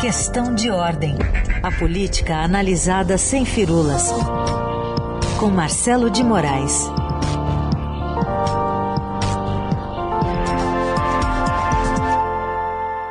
Questão de ordem. A política analisada sem firulas. Com Marcelo de Moraes.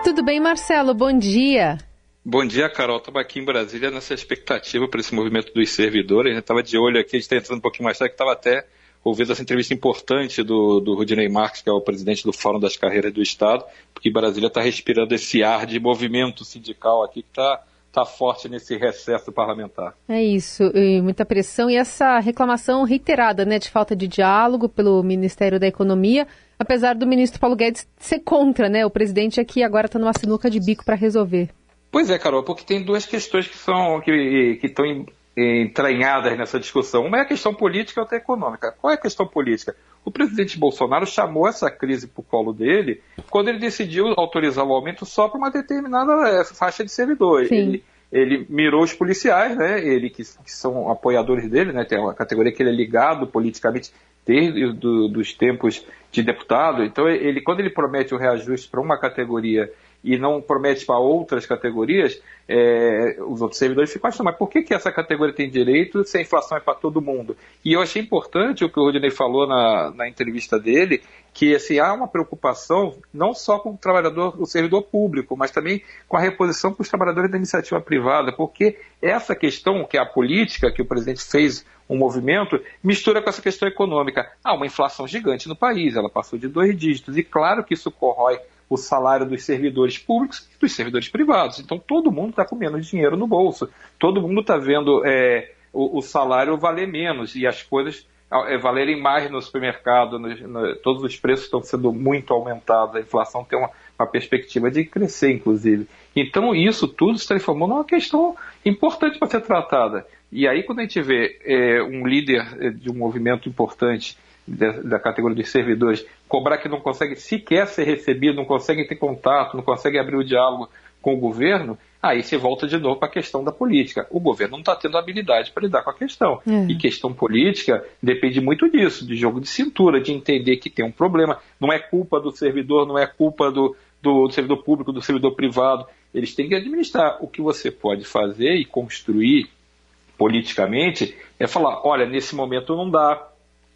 Tudo bem, Marcelo? Bom dia. Bom dia, Carol. Estava aqui em Brasília nessa expectativa para esse movimento dos servidores. A gente estava de olho aqui, a gente está entrando um pouquinho mais tarde, que estava até ouvindo essa entrevista importante do, do Rudinei Marques, que é o presidente do Fórum das Carreiras do Estado, porque Brasília está respirando esse ar de movimento sindical aqui que está tá forte nesse recesso parlamentar. É isso, e muita pressão e essa reclamação reiterada né, de falta de diálogo pelo Ministério da Economia, apesar do ministro Paulo Guedes ser contra, né? O presidente aqui agora está numa sinuca de bico para resolver. Pois é, Carol, porque tem duas questões que são que estão entranhadas nessa discussão. Uma é a questão política e outra é econômica. Qual é a questão política? O presidente Bolsonaro chamou essa crise para o colo dele quando ele decidiu autorizar o aumento só para uma determinada eh, faixa de servidores. Ele, ele, mirou os policiais, né? Ele que, que, são apoiadores dele, né? Tem uma categoria que ele é ligado politicamente desde do, dos tempos de deputado. Então ele, quando ele promete o reajuste para uma categoria e não promete para outras categorias, é, os outros servidores ficam achando, mas por que, que essa categoria tem direito se a inflação é para todo mundo? E eu achei importante o que o Rodinei falou na, na entrevista dele, que assim, há uma preocupação não só com o trabalhador, o servidor público, mas também com a reposição para os trabalhadores da iniciativa privada, porque essa questão, que é a política, que o presidente fez um movimento, mistura com essa questão econômica. Há uma inflação gigante no país, ela passou de dois dígitos, e claro que isso corrói o salário dos servidores públicos e dos servidores privados. Então todo mundo está com menos dinheiro no bolso, todo mundo está vendo é, o, o, salário valer menos e as coisas é, valerem mais no supermercado, no, no, todos os preços estão sendo muito aumentados, a inflação tem uma, uma perspectiva de crescer, inclusive. Então isso tudo se transformou numa questão importante para ser tratada. E aí quando a gente vê é, um líder é, de um movimento importante da, categoria dos servidores, cobrar que não consegue sequer ser recebido, não consegue ter contato, não consegue abrir o diálogo com o governo, aí você volta de novo para a questão da política. O governo não está tendo habilidade para lidar com a questão. É. E questão política depende muito disso, de jogo de cintura, de entender que tem um problema. Não é culpa do servidor, não é culpa do, do, do servidor público, do servidor privado. Eles têm que administrar. O que você pode fazer e construir politicamente é falar: olha, nesse momento não dá,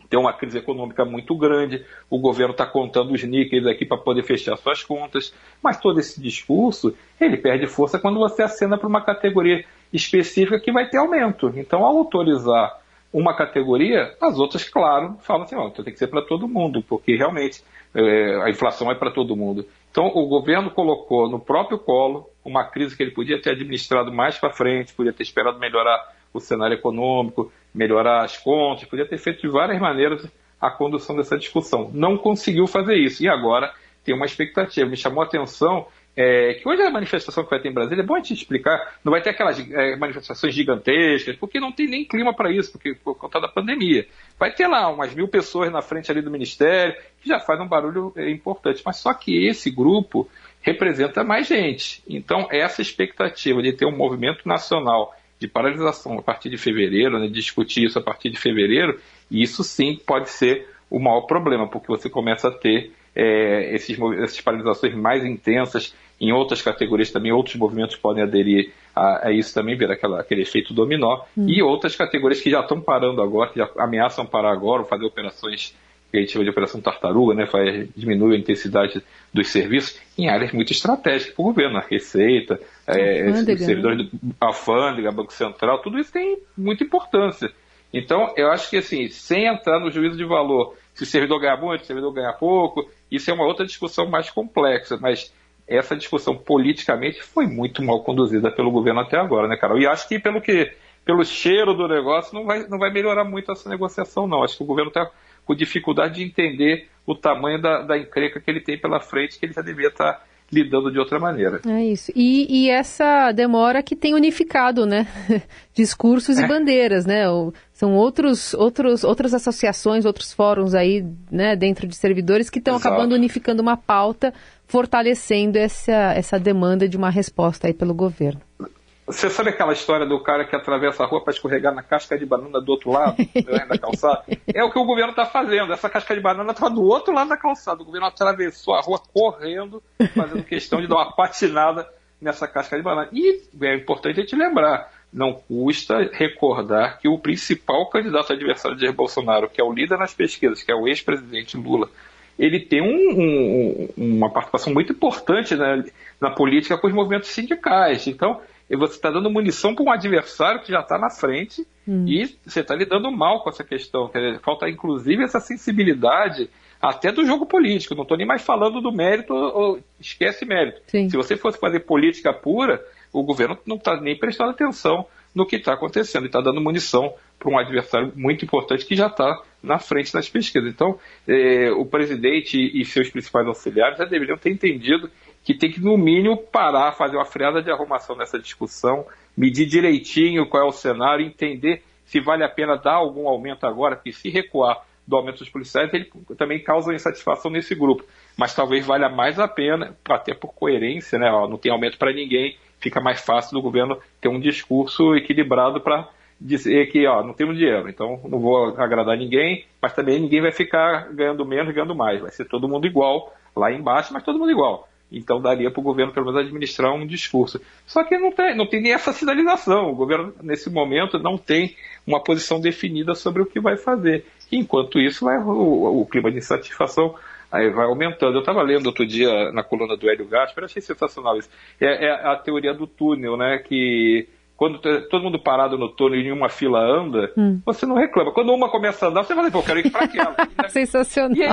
tem uma crise econômica muito grande, o governo está contando os níqueis aqui para poder fechar suas contas, mas todo esse discurso ele perde força quando você acena para uma categoria específica que vai ter aumento. Então, ao autorizar uma categoria, as outras, claro, falam assim, ó, então tem que ser para todo mundo, porque realmente é, a inflação é para todo mundo. Então, o governo colocou no próprio colo uma crise que ele podia ter administrado mais para frente, podia ter esperado melhorar o cenário econômico, melhorar as contas, podia ter feito de várias maneiras a condução dessa discussão. Não conseguiu fazer isso e agora tem uma expectativa. Me chamou a atenção é, que hoje a manifestação que vai ter em Brasília, é bom a gente explicar, não vai ter aquelas é, manifestações gigantescas, porque não tem nem clima para isso, porque por conta da pandemia. Vai ter lá umas mil pessoas na frente ali do Ministério, que já faz um barulho é, importante. Mas só que esse grupo representa mais gente. Então, essa expectativa de ter um movimento nacional de paralisação a partir de fevereiro, né, discutir isso a partir de fevereiro, e isso sim pode ser o maior problema, porque você começa a ter é, esses, essas paralisações mais intensas em outras categorias também, outros movimentos podem aderir a, a isso também, ver aquela, aquele efeito dominó, hum. e outras categorias que já estão parando agora, que já ameaçam parar agora, fazer operações que a gente chama de operação tartaruga, né, faz, diminui a intensidade dos serviços em áreas muito estratégicas para o governo, a Receita, é, servidores né? do Alfândega, Banco Central, tudo isso tem muita importância. Então, eu acho que assim, sem entrar no juízo de valor, se o servidor ganha muito, se o servidor ganha pouco, isso é uma outra discussão mais complexa, mas essa discussão politicamente foi muito mal conduzida pelo governo até agora, né, Carol? E acho que pelo que pelo cheiro do negócio não vai, não vai melhorar muito essa negociação, não. Acho que o governo está com dificuldade de entender o tamanho da, da encrenca que ele tem pela frente, que ele já devia estar tá lidando de outra maneira. É isso. E, e essa demora que tem unificado, né? Discursos é. e bandeiras, né? São outros, outros, outras associações, outros fóruns aí, né, dentro de servidores que estão acabando unificando uma pauta, fortalecendo essa, essa demanda de uma resposta aí pelo governo. Você sabe aquela história do cara que atravessa a rua para escorregar na casca de banana do outro lado, né, da calçada? É o que o governo está fazendo. Essa casca de banana estava do outro lado da calçada. O governo atravessou a rua correndo, fazendo questão de dar uma patinada nessa casca de banana. E é importante a gente lembrar, não custa recordar que o principal candidato adversário de Jair Bolsonaro, que é o líder nas pesquisas, que é o ex-presidente Lula, ele tem um, um, uma participação muito importante na, na política com os movimentos sindicais. Então, você está dando munição para um adversário que já está na frente hum. e você está lidando mal com essa questão. Falta, inclusive, essa sensibilidade até do jogo político. Não estou nem mais falando do mérito, ou, esquece mérito. Sim. Se você fosse fazer política pura, o governo não está nem prestando atenção no que está acontecendo e está dando munição para um adversário muito importante que já está na frente das pesquisas. Então, eh, o presidente e seus principais auxiliares já deveriam ter entendido que tem que, no mínimo, parar, fazer uma freada de arrumação nessa discussão, medir direitinho qual é o cenário, entender se vale a pena dar algum aumento agora, porque se recuar do aumento dos policiais, ele também causa insatisfação nesse grupo. Mas talvez valha mais a pena, até por coerência, né? Ó, não tem aumento para ninguém, fica mais fácil do governo ter um discurso equilibrado para dizer que ó, não temos dinheiro, então não vou agradar ninguém, mas também ninguém vai ficar ganhando menos, ganhando mais. Vai ser todo mundo igual lá embaixo, mas todo mundo igual. Então daria para o governo pelo menos administrar um discurso. Só que não tem, não tem nem essa sinalização. O governo, nesse momento, não tem uma posição definida sobre o que vai fazer. Enquanto isso, vai, o, o clima de insatisfação aí vai aumentando. Eu estava lendo outro dia na coluna do Hélio Gaspar, achei sensacional isso. É, é, a teoria do túnel, né? Que quando todo mundo parado no túnel e uma fila anda, hum. você não reclama. Quando uma começa a andar, você fala, pô, eu quero ir para aquela. Sensacional. E é,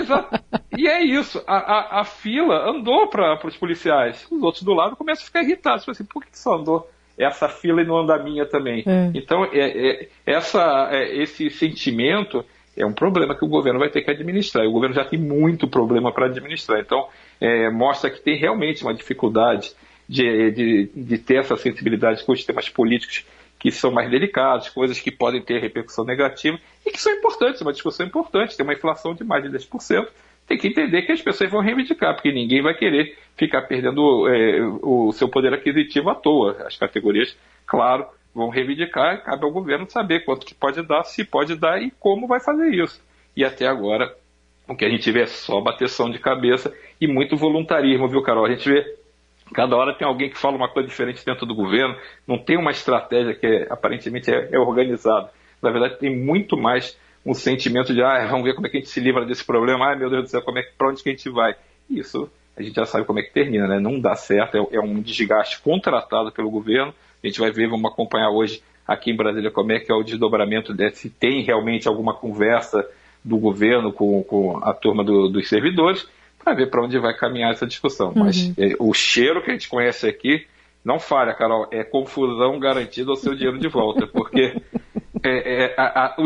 e é, isso. A, a, a fila andou para os policiais. Os outros do lado começam a ficar irritados. Você assim, por que só andou essa fila e não anda a minha também? É. Então, é, é essa, é, esse sentimento é um problema que o governo vai ter que administrar. E o governo já tem muito problema para administrar. Então, é, mostra que tem realmente uma dificuldade de, de, de, ter essa sensibilidade com os temas políticos que são mais delicados, coisas que podem ter repercussão negativa e que são importantes, uma discussão importante. Tem uma inflação de mais de 10%. Tem que entender que as pessoas vão reivindicar, porque ninguém vai querer ficar perdendo é, o seu poder aquisitivo à toa. As categorias, claro, vão reivindicar, cabe ao governo saber quanto que pode dar, se pode dar e como vai fazer isso. E até agora, o que a gente vê é só bateção de cabeça e muito voluntarismo, viu, Carol? A gente vê cada hora tem alguém que fala uma coisa diferente dentro do governo, não tem uma estratégia que é, aparentemente é, é organizada. Na verdade, tem muito mais um sentimento de, ah, vamos ver como é que a gente se livra desse problema, ah, meu Deus do céu, como é, para onde que a gente vai? Isso a gente já sabe como é que termina, né? Não dá certo, é, é um desgaste contratado pelo governo, a gente vai ver, vamos acompanhar hoje aqui em Brasília como é que é o desdobramento, de, se tem realmente alguma conversa do governo com, com a turma do, dos servidores, para ver para onde vai caminhar essa discussão. Uhum. Mas é, o cheiro que a gente conhece aqui, não falha, Carol, é confusão garantida ao seu dinheiro de volta, porque é, é, a, a,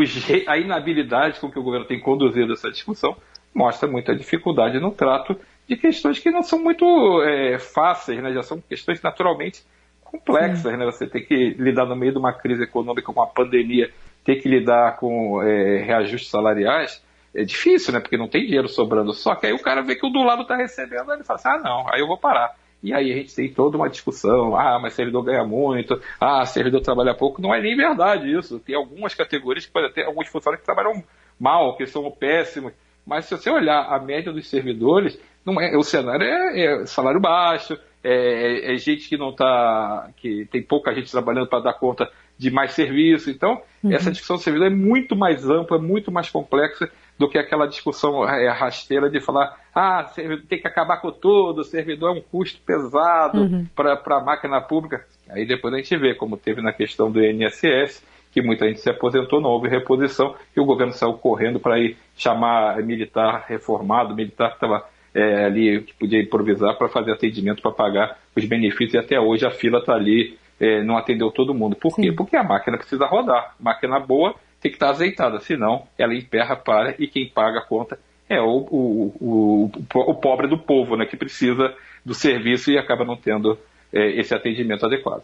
a, inabilidade com que o governo tem conduzido essa discussão mostra muita dificuldade no trato de questões que não são muito é, fáceis, né? já são questões naturalmente complexas, né? Você tem que lidar no meio de uma crise econômica, com uma pandemia, ter que lidar com é, reajustes salariais, é difícil, né? Porque não tem dinheiro sobrando. Só que aí o cara vê que o do lado está recebendo, ele fala assim, ah, não, aí eu vou parar. E aí a gente tem toda uma discussão, ah, mas servidor ganha muito, ah, servidor trabalha pouco. Não é nem verdade isso. Tem algumas categorias que podem ter alguns funcionários que trabalham mal, que são péssimos. Mas se você olhar a média dos servidores, não é, o cenário é, é salário baixo, é, é, é, gente que não está, que tem pouca gente trabalhando para dar conta de mais serviço. Então, uhum. essa discussão do servidor é muito mais ampla, muito mais complexa do que aquela discussão é, rasteira de falar, ah, tem que acabar com tudo, o servidor é um custo pesado uhum. para a máquina pública. Aí depois a gente vê, como teve na questão do INSS, que muita gente se aposentou, não houve reposição, e o governo saiu correndo para ir chamar militar reformado, militar que estava é, ali que podia improvisar para fazer atendimento para pagar os benefícios e até hoje a fila está ali, é, não atendeu todo mundo. Por Sim. quê? Porque a máquina precisa rodar. Máquina boa tem que estar azeitada, senão ela emperra, para e quem paga a conta é o, o, o, o pobre do povo, né, que precisa do serviço e acaba não tendo é, esse atendimento adequado.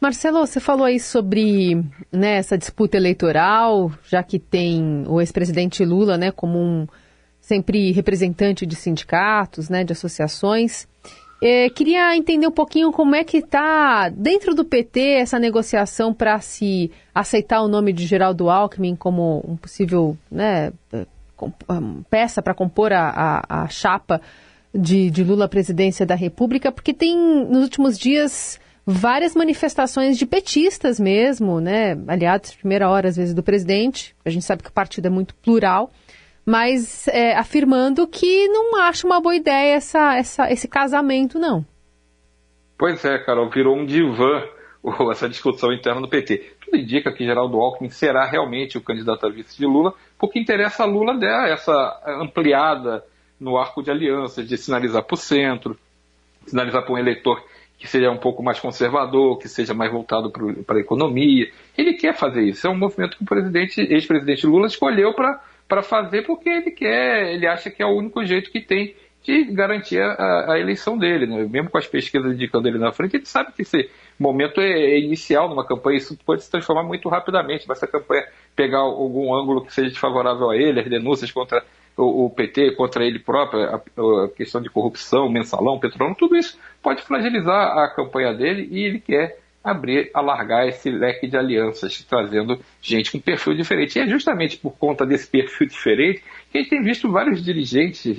Marcelo, você falou aí sobre né, essa disputa eleitoral, já que tem o ex-presidente Lula né, como um sempre representante de sindicatos, né, de associações. É, queria entender um pouquinho como é que está dentro do PT essa negociação para se aceitar o nome de Geraldo Alckmin como um possível né, peça para compor a, a, a chapa de, de Lula à presidência da República, porque tem, nos últimos dias, várias manifestações de petistas mesmo, né? Aliados primeira hora, às vezes, do presidente. A gente sabe que o partido é muito plural, mas é, afirmando que não acha uma boa ideia essa, essa, esse casamento, não. Pois é, Carol, virou um divã essa discussão interna do PT. Tudo indica que Geraldo Alckmin será realmente o candidato a vice de Lula, porque interessa a Lula dar essa ampliada no arco de alianças, de sinalizar para o centro, sinalizar para um eleitor que seja um pouco mais conservador, que seja mais voltado para a economia. Ele quer fazer isso. É um movimento que o presidente, ex-presidente Lula escolheu para fazer porque ele quer, ele acha que é o único jeito que tem de garantir a, a eleição dele. Né? Mesmo com as pesquisas indicando ele na frente, ele sabe que esse momento é, é inicial numa campanha, isso pode se transformar muito rapidamente. Vai essa campanha pegar algum ângulo que seja desfavorável a ele, as denúncias contra o, PT, contra ele próprio, a, a, questão de corrupção, mensalão, petróleo, tudo isso pode fragilizar a campanha dele e ele quer abrir, alargar esse leque de alianças, trazendo gente com perfil diferente. E é justamente por conta desse perfil diferente que a gente tem visto vários dirigentes,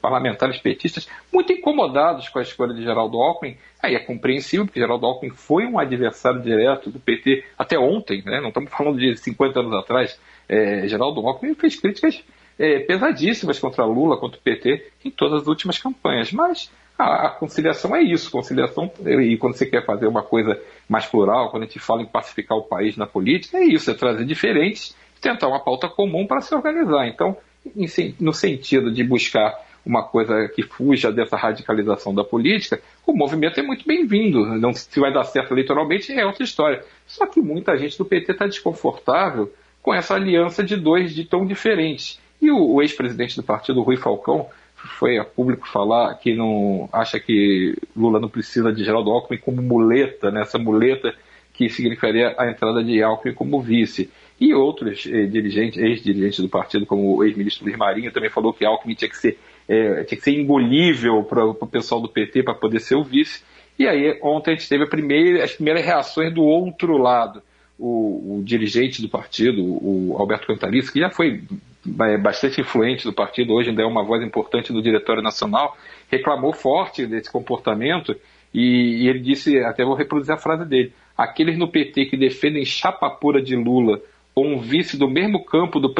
parlamentares petistas, muito incomodados com a escolha de Geraldo Alckmin. Aí é compreensível, porque Geraldo Alckmin foi um adversário direto do PT até ontem, né? não estamos falando de 50 anos atrás. É, Geraldo Alckmin fez críticas é, pesadíssimas contra Lula, contra o PT, em todas as últimas campanhas. Mas a, a, conciliação é isso, conciliação, e quando você quer fazer uma coisa mais plural, quando a gente fala em pacificar o país na política, é isso, é trazer diferentes tentar uma pauta comum para se organizar. Então, em, no sentido de buscar uma coisa que fuja dessa radicalização da política, o movimento é muito bem-vindo. Não se vai dar certo eleitoralmente é outra história. Só que muita gente do PT está desconfortável com essa aliança de dois de tão diferentes. E o, o ex-presidente do partido, Rui Falcão, foi a público falar que não acha que Lula não precisa de Geraldo Alckmin como muleta, né? essa muleta que significaria a entrada de Alckmin como vice. E outros eh, dirigentes, ex-dirigentes do partido, como o ex-ministro Luiz Marinho, também falou que Alckmin tinha que ser, eh, tinha que ser engolível para o pessoal do PT para poder ser o vice. E aí, ontem a gente teve a primeira, as primeiras reações do outro lado. O, o dirigente do partido, o Alberto Cantalice, que já foi bastante influente do partido, hoje ainda é uma voz importante do Diretório Nacional, reclamou forte desse comportamento e, e ele disse, até vou reproduzir a frase dele, aqueles no PT que defendem chapa pura de Lula ou um vice do mesmo campo do,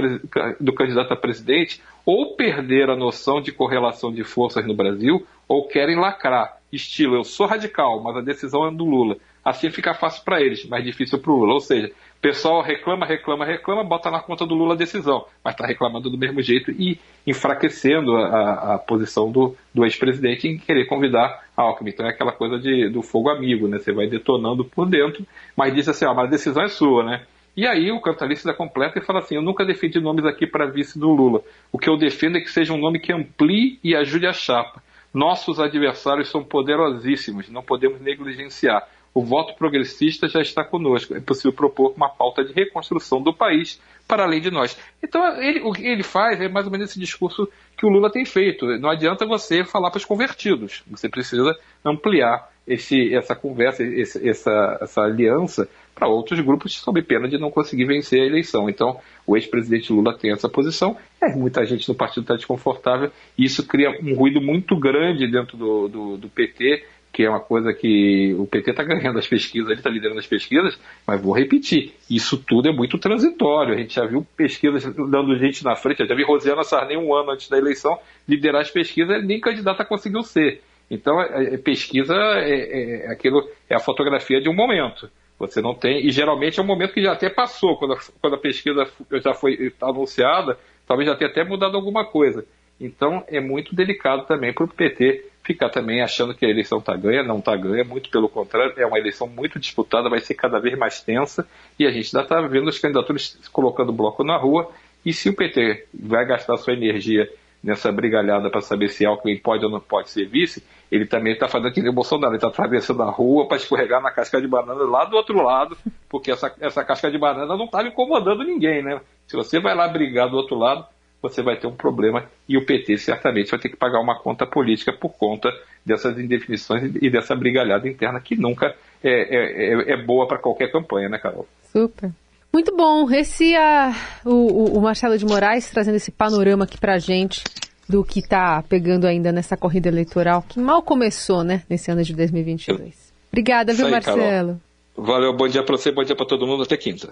do candidato a presidente, ou perder a noção de correlação de forças no Brasil, ou querem lacrar. Estilo, eu sou radical, mas a decisão é do Lula. Assim fica fácil para eles, mais difícil para o Lula. Ou seja, o pessoal reclama, reclama, reclama, bota na conta do Lula a decisão, mas está reclamando do mesmo jeito e enfraquecendo a, a posição do, do ex-presidente em querer convidar Alckmin. Então é aquela coisa de, do fogo amigo, né? Você vai detonando por dentro, mas diz assim, ó, mas a decisão é sua, né? E aí o cantalista completa e fala assim: Eu nunca defendi nomes aqui para vice do Lula. O que eu defendo é que seja um nome que amplie e ajude a chapa. Nossos adversários são poderosíssimos, não podemos negligenciar. O voto progressista já está conosco. É possível propor uma pauta de reconstrução do país para além de nós. Então, ele, o que ele faz é mais ou menos esse discurso que o Lula tem feito. Não adianta você falar para os convertidos. Você precisa ampliar esse, essa conversa, esse, essa, essa aliança para outros grupos sob pena de não conseguir vencer a eleição. Então, o ex-presidente Lula tem essa posição, é, muita gente no partido está desconfortável, e isso cria um ruído muito grande dentro do, do, do PT, que é uma coisa que o PT está ganhando as pesquisas, ele está liderando as pesquisas, mas vou repetir, isso tudo é muito transitório. A gente já viu pesquisas dando gente na frente, já vi Rosiana Sarney um ano antes da eleição liderar as pesquisas, nem candidata conseguiu ser. Então, é, é, pesquisa é, é, é, aquilo, é a fotografia de um momento. Você não tem, e geralmente é um momento que já até passou, quando a, quando a pesquisa já foi anunciada, talvez já tenha até mudado alguma coisa. Então é muito delicado também para o PT ficar também achando que a eleição está ganha, não está ganha, muito pelo contrário, é uma eleição muito disputada, vai ser cada vez mais tensa, e a gente ainda está vendo as candidaturas colocando bloco na rua, e se o PT vai gastar sua energia nessa brigalhada para saber se Alckmin pode ou não pode ser vice, ele também está fazendo aquele Bolsonaro, ele está atravessando a rua para escorregar na casca de banana lá do outro lado, porque essa, essa casca de banana não estava incomodando ninguém, né? Se você vai lá brigar do outro lado, você vai ter um problema e o PT certamente vai ter que pagar uma conta política por conta dessas indefinições e dessa brigalhada interna que nunca é, é, é, é boa para qualquer campanha, né, Carol? Super. Muito bom. Esse é o, o, Marcelo de Moraes trazendo esse panorama aqui para a gente do que está pegando ainda nessa corrida eleitoral, que mal começou, né, nesse ano de 2022. Obrigada, viu, aí, Marcelo? Carol. Valeu, bom dia para você, bom dia para todo mundo, até quinta.